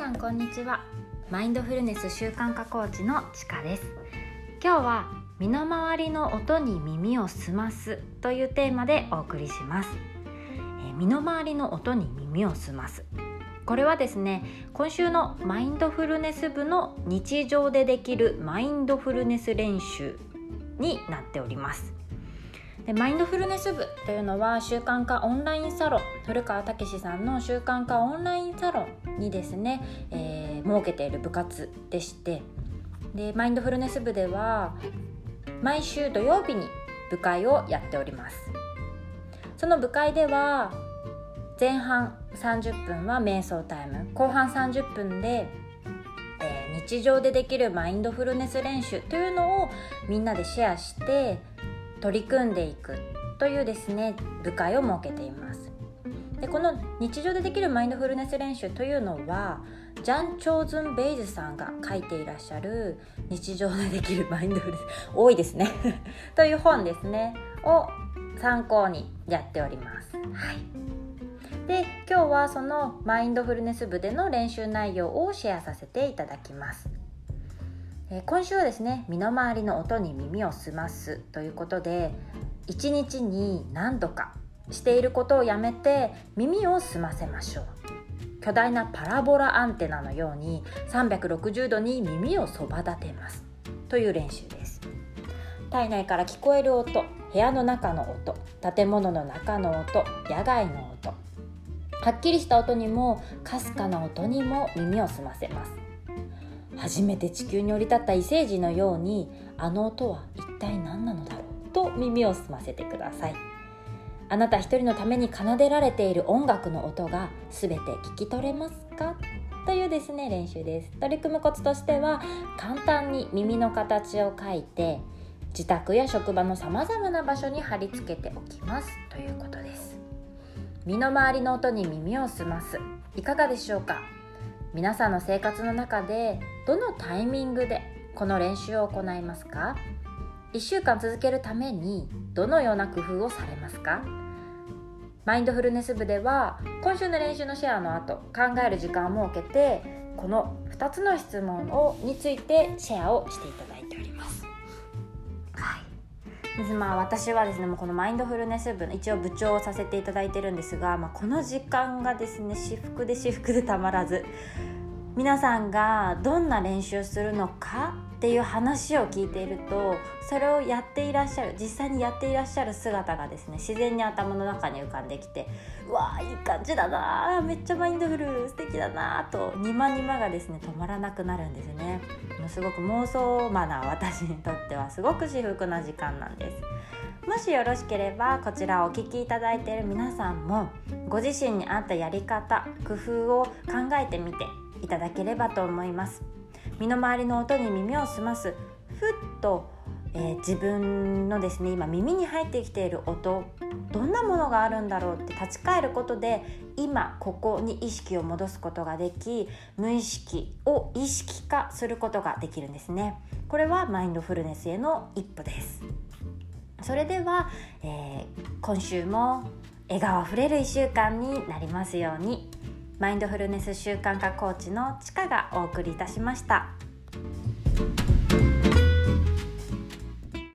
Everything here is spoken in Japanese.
さんこんにちは。マインドフルネス習慣化コーチのちかです。今日は身の回りの音に耳を澄ますというテーマでお送りします、えー、身の回りの音に耳を澄ます。これはですね今週のマインドフルネス部の日常でできるマインドフルネス練習になっております。でマインドフルネス部というのは習慣化オンラインサロン古川武さんの習慣化オンラインサロンにですね、えー、設けている部活でしてでマインドフルネス部では毎週土曜日に部会をやっております。その部会では前半30分は瞑想タイム後半30分で、え、日常でできるマインドフルネス練習というのをみんなでシェアして取り組んでいくというですね部会を設けています。でこの日常でできるマインドフルネス練習というのはジャン・チョーズン・ベイズさんが書いていらっしゃる日常でできるマインドフルネス多いですね。という本ですね。を参考にやっております。はい。で今日はそのマインドフルネス部での練習内容をシェアさせていただきます。え今週はですね身の回りの音に耳を澄ますということで一日に何度かしていることをやめて耳を澄ませましょう。巨大なパラボラアンテナのように360度に耳をそば立てます。という練習です。体内から聞こえる音部屋の中の音建物の中の音野外の音。はっきりした音にもかすかな音にも耳を澄ませます。初めて地球に降り立った異星人のようにあの音は一体何なのだろうと耳を澄ませてください。あなた一人のために奏でられている音楽の音が全て聞き取れますか？というですね練習です。取り組むコツとしては簡単に耳の形を描いて自宅や職場のさまざまな場所に貼り付けておきます。ということです。身の回りの音に耳を澄ます。いかがでしょうか？皆さんの生活の中でどのタイミングでこの練習を行いますか？1週間続けるためにどのような工夫をされますか？マインドフルネス部では今週の練習のシェアの後考える時間を設けてこの2つの質問をについてシェアをしていただいて。でまあ私はですねもうこのマインドフルネス部の一応部長をさせていただいてるんですが、まあ、この時間がですね私服で私服でたまらず。皆さんがどんな練習するのかっていう話を聞いているとそれをやっていらっしゃる実際にやっていらっしゃる姿がですね自然に頭の中に浮かんできてうわーいい感じだなめっちゃマインドフル素敵だなとニマニマがですね止まらなくなるんですね。すごく妄想マナー私にとってはすごく至福な時間なんです。もしよろしければこちらをお聴きいただいている皆さんもご自身に合ったやり方工夫を考えてみていただければと思います。身の回りの音に耳を澄ます。ふっと、えー、自分のですね今耳に入ってきている音どんなものがあるんだろうって立ち返ることで今ここに意識を戻すことができ無意識を意識化することができるんですね。これはマインドフルネスへの一歩です。それでは、えー、今週も笑顔あふれる1週間になりますように。マインドフルネス習慣化コーチのちかがお送りいたしました。